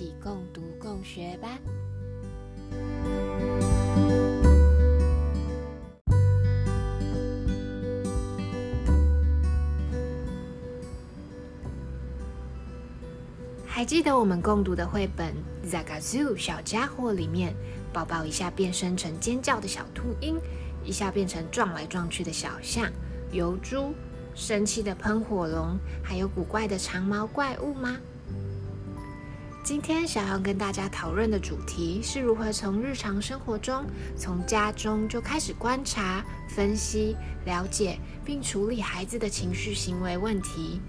起共读共学吧。还记得我们共读的绘本《Zagazoo 小家伙》里面，宝宝一下变身成尖叫的小秃鹰，一下变成撞来撞去的小象、油猪、生气的喷火龙，还有古怪的长毛怪物吗？今天想要跟大家讨论的主题是如何从日常生活中，从家中就开始观察、分析、了解并处理孩子的情绪行为问题。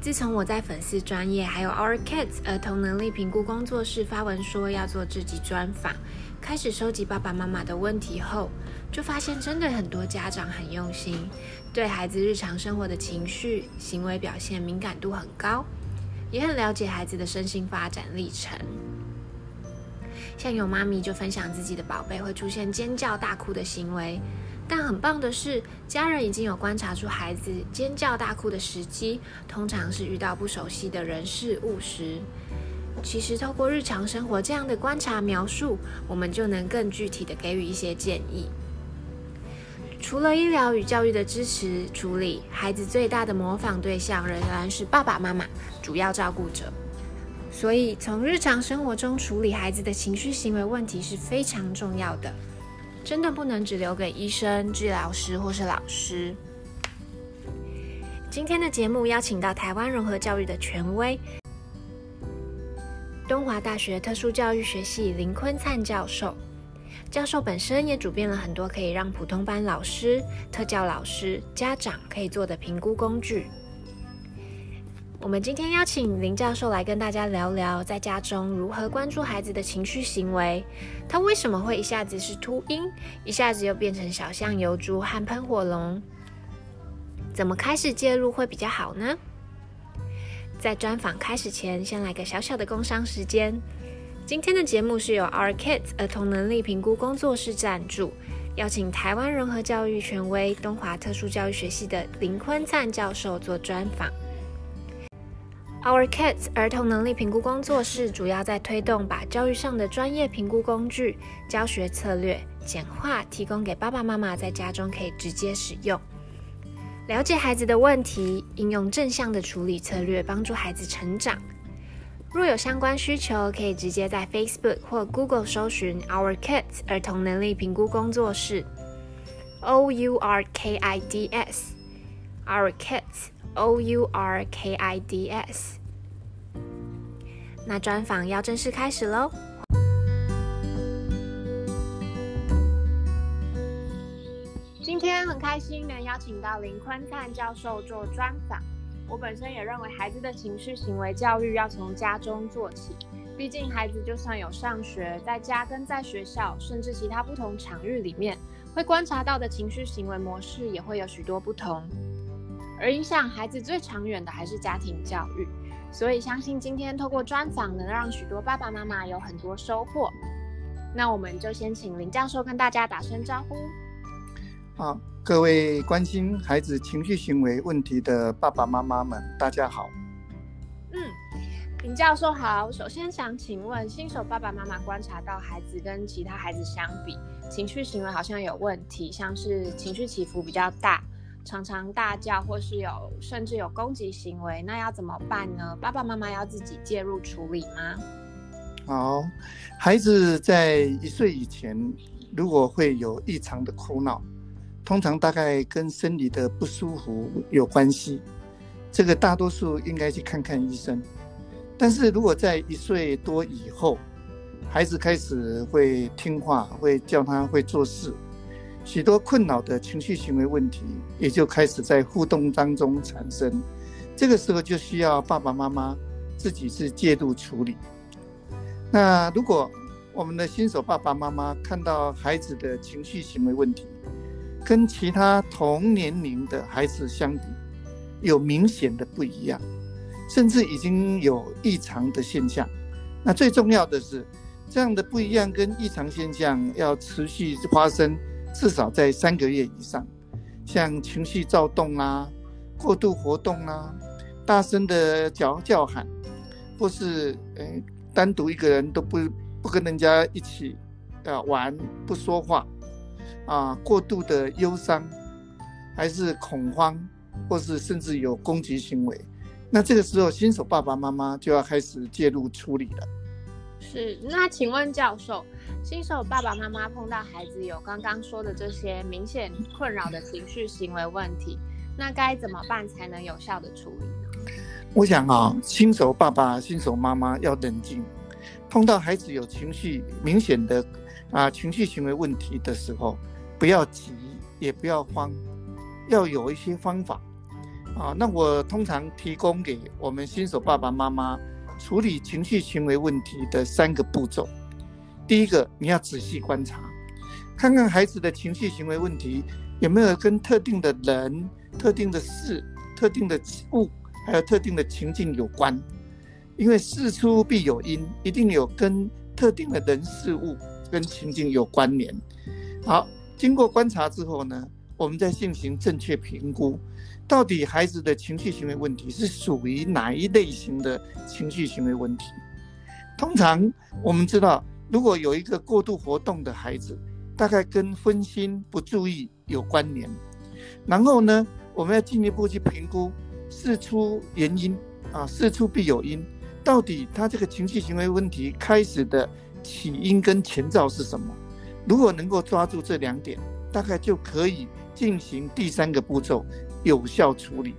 自从我在粉丝专业还有 Our Kids 儿童能力评估工作室发文说要做这集专访，开始收集爸爸妈妈的问题后，就发现真的很多家长很用心，对孩子日常生活的情绪行为表现敏感度很高，也很了解孩子的身心发展历程。像有妈咪就分享自己的宝贝会出现尖叫大哭的行为。但很棒的是，家人已经有观察出孩子尖叫大哭的时机，通常是遇到不熟悉的人事物时。其实，透过日常生活这样的观察描述，我们就能更具体的给予一些建议。除了医疗与教育的支持处理，孩子最大的模仿对象仍然是爸爸妈妈，主要照顾者。所以，从日常生活中处理孩子的情绪行为问题是非常重要的。真的不能只留给医生、治疗师或是老师。今天的节目邀请到台湾融合教育的权威，东华大学特殊教育学系林坤灿教授。教授本身也主编了很多可以让普通班老师、特教老师、家长可以做的评估工具。我们今天邀请林教授来跟大家聊聊，在家中如何关注孩子的情绪行为。他为什么会一下子是秃鹰，一下子又变成小象、油猪和喷火龙？怎么开始介入会比较好呢？在专访开始前，先来个小小的工商时间。今天的节目是由 Our Kids 儿童能力评估工作室赞助，邀请台湾融合教育权威东华特殊教育学系的林坤灿教授做专访。Our Kids 儿童能力评估工作室主要在推动把教育上的专业评估工具、教学策略简化，提供给爸爸妈妈在家中可以直接使用，了解孩子的问题，应用正向的处理策略，帮助孩子成长。若有相关需求，可以直接在 Facebook 或 Google 搜寻 Our Kids 儿童能力评估工作室，O U R K I D S，Our Kids。O U R K I D S，那专访要正式开始喽。今天很开心能邀请到林坤灿教授做专访。我本身也认为，孩子的情绪行为教育要从家中做起。毕竟，孩子就算有上学，在家跟在学校，甚至其他不同场域里面，会观察到的情绪行为模式也会有许多不同。而影响孩子最长远的还是家庭教育，所以相信今天透过专访能让许多爸爸妈妈有很多收获。那我们就先请林教授跟大家打声招呼。好，各位关心孩子情绪行为问题的爸爸妈妈们，大家好。嗯，林教授好。首先想请问，新手爸爸妈妈观察到孩子跟其他孩子相比，情绪行为好像有问题，像是情绪起伏比较大。常常大叫，或是有甚至有攻击行为，那要怎么办呢？爸爸妈妈要自己介入处理吗？好，孩子在一岁以前，如果会有异常的哭闹，通常大概跟生理的不舒服有关系，这个大多数应该去看看医生。但是如果在一岁多以后，孩子开始会听话，会叫他会做事。许多困扰的情绪行为问题也就开始在互动当中产生，这个时候就需要爸爸妈妈自己是介入处理。那如果我们的新手爸爸妈妈看到孩子的情绪行为问题跟其他同年龄的孩子相比有明显的不一样，甚至已经有异常的现象，那最重要的是这样的不一样跟异常现象要持续发生。至少在三个月以上，像情绪躁动啦、过度活动啦、大声的叫叫喊，或是呃单独一个人都不不跟人家一起啊玩，不说话啊，过度的忧伤，还是恐慌，或是甚至有攻击行为，那这个时候新手爸爸妈妈就要开始介入处理了。是，那请问教授，新手爸爸妈妈碰到孩子有刚刚说的这些明显困扰的情绪行为问题，那该怎么办才能有效的处理呢？我想啊，新手爸爸、新手妈妈要冷静，碰到孩子有情绪明显的啊情绪行为问题的时候，不要急，也不要慌，要有一些方法啊。那我通常提供给我们新手爸爸妈妈。处理情绪行为问题的三个步骤，第一个，你要仔细观察，看看孩子的情绪行为问题有没有跟特定的人、特定的事、特定的物，还有特定的情境有关。因为事出必有因，一定有跟特定的人事物跟情境有关联。好，经过观察之后呢，我们再进行正确评估。到底孩子的情绪行为问题是属于哪一类型的情绪行为问题？通常我们知道，如果有一个过度活动的孩子，大概跟分心不注意有关联。然后呢，我们要进一步去评估事出原因啊，事出必有因。到底他这个情绪行为问题开始的起因跟前兆是什么？如果能够抓住这两点，大概就可以进行第三个步骤。有效处理，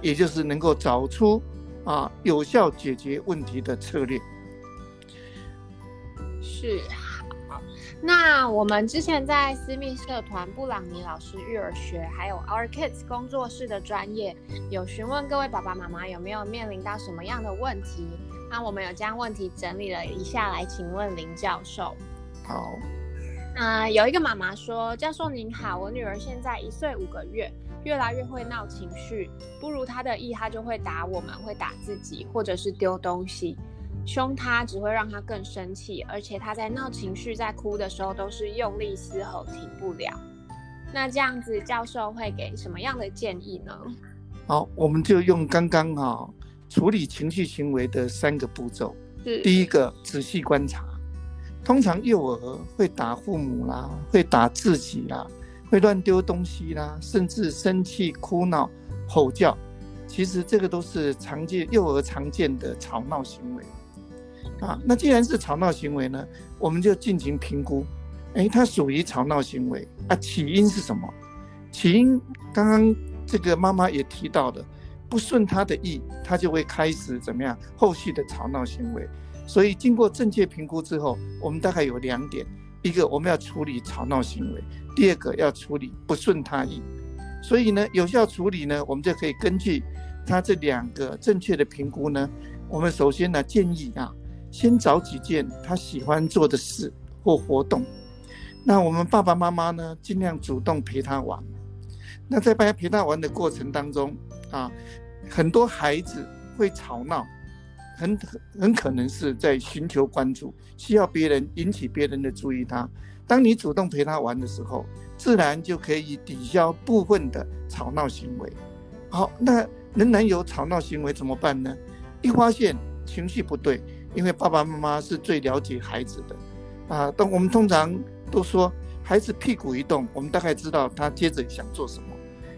也就是能够找出啊有效解决问题的策略。是好，那我们之前在私密社团布朗尼老师育儿学，还有 Our Kids 工作室的专业，有询问各位爸爸妈妈有没有面临到什么样的问题？那我们有将问题整理了一下来，请问林教授。好，那有一个妈妈说：“教授您好，我女儿现在一岁五个月。”越来越会闹情绪，不如她的意，她就会打我们，会打自己，或者是丢东西，凶她只会让她更生气，而且她在闹情绪、在哭的时候都是用力嘶吼，停不了。那这样子，教授会给什么样的建议呢？好，我们就用刚刚哈处理情绪行为的三个步骤。第一个，仔细观察，通常幼儿会打父母啦，会打自己啦。会乱丢东西啦，甚至生气、哭闹、吼叫，其实这个都是常见幼儿常见的吵闹行为啊。那既然是吵闹行为呢，我们就进行评估。哎，它属于吵闹行为啊，起因是什么？起因刚刚这个妈妈也提到的，不顺他的意，他就会开始怎么样？后续的吵闹行为。所以经过正确评估之后，我们大概有两点：一个我们要处理吵闹行为。第二个要处理不顺他意，所以呢，有效处理呢，我们就可以根据他这两个正确的评估呢，我们首先呢建议啊，先找几件他喜欢做的事或活动，那我们爸爸妈妈呢尽量主动陪他玩。那在陪陪他玩的过程当中啊，很多孩子会吵闹，很很可能是在寻求关注，需要别人引起别人的注意他。当你主动陪他玩的时候，自然就可以抵消部分的吵闹行为。好，那仍然有吵闹行为怎么办呢？一发现情绪不对，因为爸爸妈妈是最了解孩子的啊。但我们通常都说孩子屁股一动，我们大概知道他接着想做什么。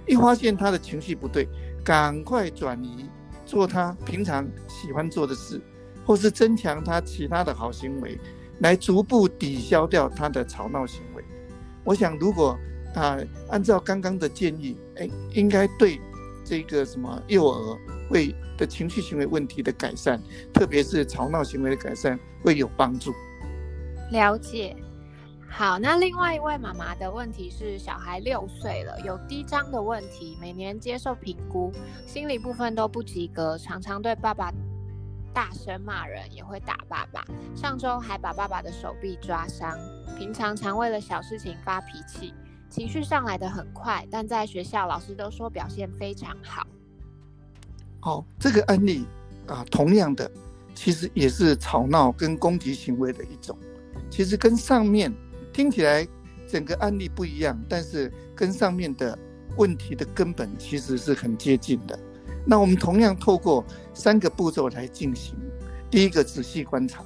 一发现他的情绪不对，赶快转移做他平常喜欢做的事，或是增强他其他的好行为。来逐步抵消掉他的吵闹行为。我想，如果啊按照刚刚的建议，哎，应该对这个什么幼儿会的情绪行为问题的改善，特别是吵闹行为的改善，会有帮助。了解。好，那另外一位妈妈的问题是，小孩六岁了，有低张的问题，每年接受评估，心理部分都不及格，常常对爸爸。大声骂人也会打爸爸，上周还把爸爸的手臂抓伤。平常常为了小事情发脾气，情绪上来的很快，但在学校老师都说表现非常好。好，这个案例啊，同样的，其实也是吵闹跟攻击行为的一种。其实跟上面听起来整个案例不一样，但是跟上面的问题的根本其实是很接近的。那我们同样透过三个步骤来进行，第一个仔细观察，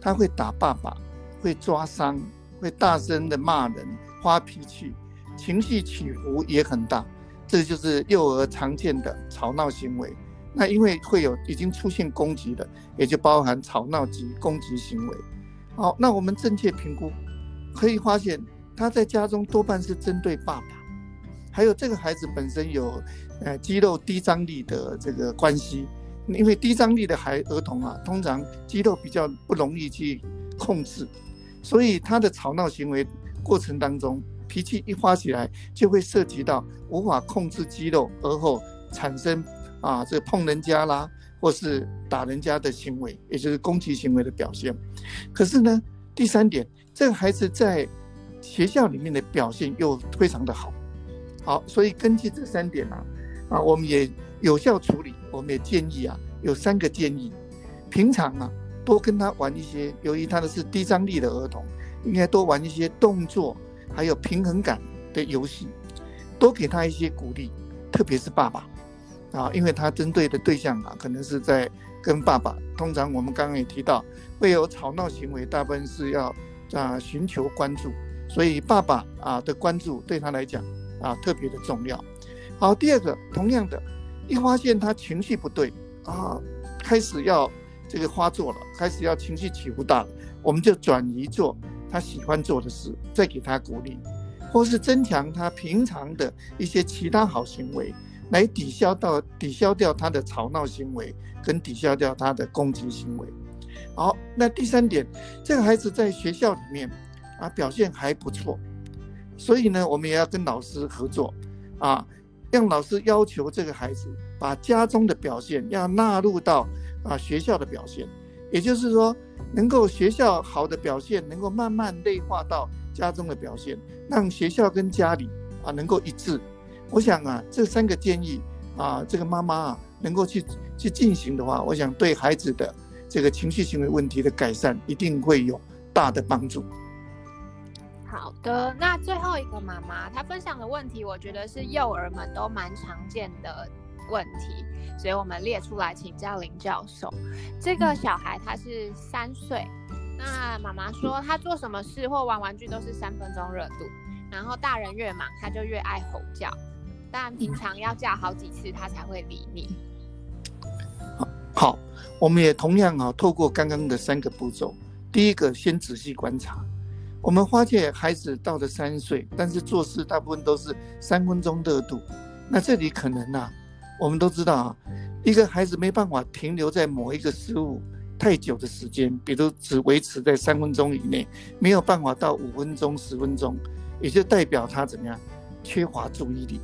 他会打爸爸，会抓伤，会大声的骂人，发脾气，情绪起伏也很大，这就是幼儿常见的吵闹行为。那因为会有已经出现攻击的，也就包含吵闹及攻击行为。好，那我们正确评估，可以发现他在家中多半是针对爸爸，还有这个孩子本身有呃肌肉低张力的这个关系。因为低张力的孩儿童啊，通常肌肉比较不容易去控制，所以他的吵闹行为过程当中，脾气一发起来，就会涉及到无法控制肌肉，而后产生啊这碰人家啦，或是打人家的行为，也就是攻击行为的表现。可是呢，第三点，这个孩子在学校里面的表现又非常的好，好，所以根据这三点啊，啊，我们也有效处理。我们也建议啊，有三个建议。平常啊，多跟他玩一些，由于他的是低张力的儿童，应该多玩一些动作，还有平衡感的游戏，多给他一些鼓励，特别是爸爸啊，因为他针对的对象啊，可能是在跟爸爸。通常我们刚刚也提到，会有吵闹行为，大部分是要啊寻求关注，所以爸爸啊的关注对他来讲啊特别的重要。好，第二个，同样的。一发现他情绪不对啊，开始要这个发作了，开始要情绪起伏大了，我们就转移做他喜欢做的事，再给他鼓励，或是增强他平常的一些其他好行为，来抵消到抵消掉他的吵闹行为，跟抵消掉他的攻击行为。好，那第三点，这个孩子在学校里面啊表现还不错，所以呢，我们也要跟老师合作啊。让老师要求这个孩子把家中的表现要纳入到啊学校的表现，也就是说，能够学校好的表现能够慢慢内化到家中的表现，让学校跟家里啊能够一致。我想啊，这三个建议啊，这个妈妈啊能够去去进行的话，我想对孩子的这个情绪行为问题的改善一定会有大的帮助。好的，那最后一个妈妈她分享的问题，我觉得是幼儿们都蛮常见的问题，所以我们列出来请教林教授。这个小孩他是三岁，那妈妈说他做什么事或玩玩具都是三分钟热度，然后大人越忙他就越爱吼叫，但平常要叫好几次他才会理你。好，我们也同样啊，透过刚刚的三个步骤，第一个先仔细观察。我们发现孩子到了三岁，但是做事大部分都是三分钟热度。那这里可能啊，我们都知道啊，一个孩子没办法停留在某一个事物太久的时间，比如只维持在三分钟以内，没有办法到五分钟、十分钟，也就代表他怎么样，缺乏注意力。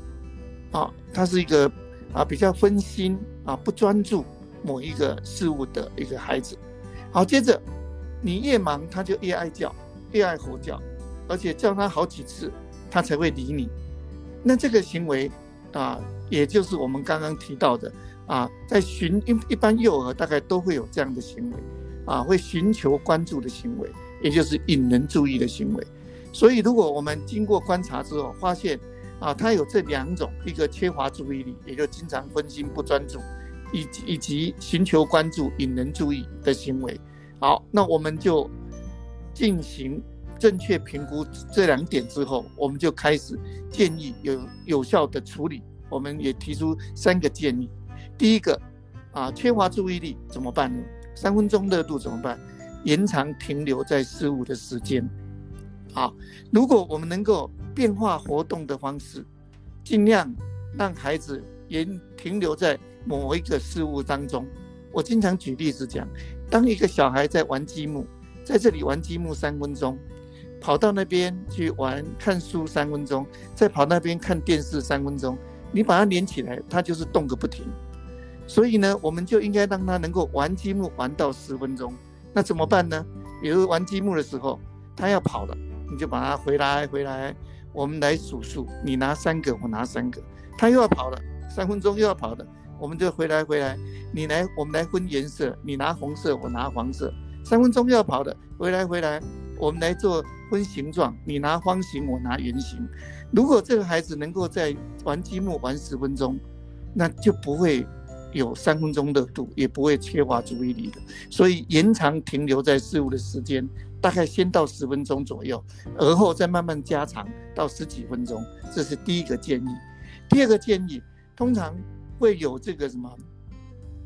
啊，他是一个啊比较分心啊不专注某一个事物的一个孩子。好，接着你越忙，他就越爱叫。越爱吼叫，而且叫他好几次，他才会理你。那这个行为啊，也就是我们刚刚提到的啊，在寻一一般幼儿大概都会有这样的行为啊，会寻求关注的行为，也就是引人注意的行为。所以，如果我们经过观察之后发现啊，他有这两种，一个缺乏注意力，也就经常分心不专注，以及以及寻求关注、引人注意的行为，好，那我们就。进行正确评估这两点之后，我们就开始建议有有效的处理。我们也提出三个建议。第一个，啊，缺乏注意力怎么办呢？三分钟热度怎么办？延长停留在事物的时间。好，如果我们能够变化活动的方式，尽量让孩子延停留在某一个事物当中。我经常举例子讲，当一个小孩在玩积木。在这里玩积木三分钟，跑到那边去玩看书三分钟，再跑那边看电视三分钟，你把它连起来，它就是动个不停。所以呢，我们就应该让他能够玩积木玩到十分钟。那怎么办呢？比如玩积木的时候，他要跑了，你就把他回来回来，我们来数数，你拿三个，我拿三个。他又要跑了，三分钟又要跑的，我们就回来回来，你来，我们来分颜色，你拿红色，我拿黄色。三分钟又要跑的，回来回来，我们来做分形状，你拿方形，我拿圆形。如果这个孩子能够在玩积木玩十分钟，那就不会有三分钟热度，也不会缺乏注意力的。所以延长停留在事物的时间，大概先到十分钟左右，而后再慢慢加长到十几分钟。这是第一个建议。第二个建议，通常会有这个什么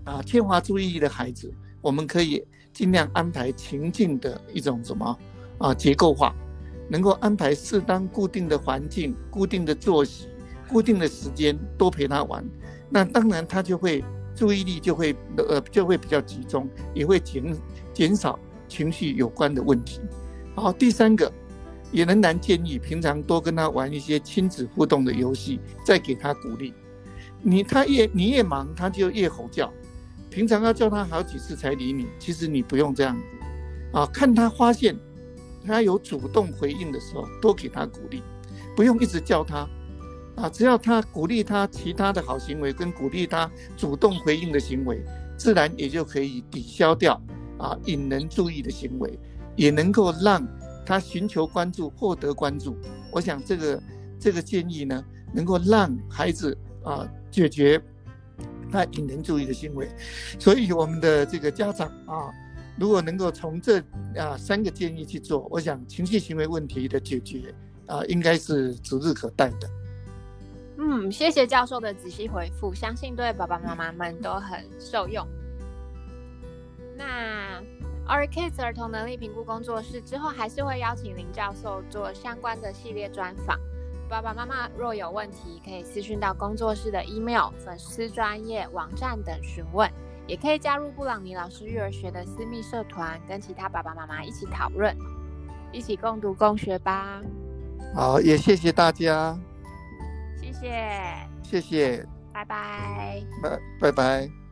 啊缺乏注意力的孩子，我们可以尽量安排情境的一种什么啊结构化，能够安排适当固定的环境、固定的作息。固定的时间多陪他玩，那当然他就会注意力就会呃就会比较集中，也会减减少情绪有关的问题。好，第三个也仍然建议平常多跟他玩一些亲子互动的游戏，再给他鼓励。你他越你越忙，他就越吼叫。平常要叫他好几次才理你，其实你不用这样子啊。看他发现他有主动回应的时候，多给他鼓励，不用一直叫他。啊，只要他鼓励他其他的好行为，跟鼓励他主动回应的行为，自然也就可以抵消掉啊引人注意的行为，也能够让他寻求关注，获得关注。我想这个这个建议呢，能够让孩子啊解决他引人注意的行为。所以我们的这个家长啊，如果能够从这啊三个建议去做，我想情绪行为问题的解决啊，应该是指日可待的。嗯，谢谢教授的仔细回复，相信对爸爸妈妈们都很受用。那 Our Kids 儿童能力评估工作室之后还是会邀请林教授做相关的系列专访。爸爸妈妈若有问题，可以私讯到工作室的 email、粉丝专业网站等询问，也可以加入布朗尼老师育儿学的私密社团，跟其他爸爸妈妈一起讨论，一起共读共学吧。好，也谢谢大家。谢谢，谢谢，拜拜，拜拜拜。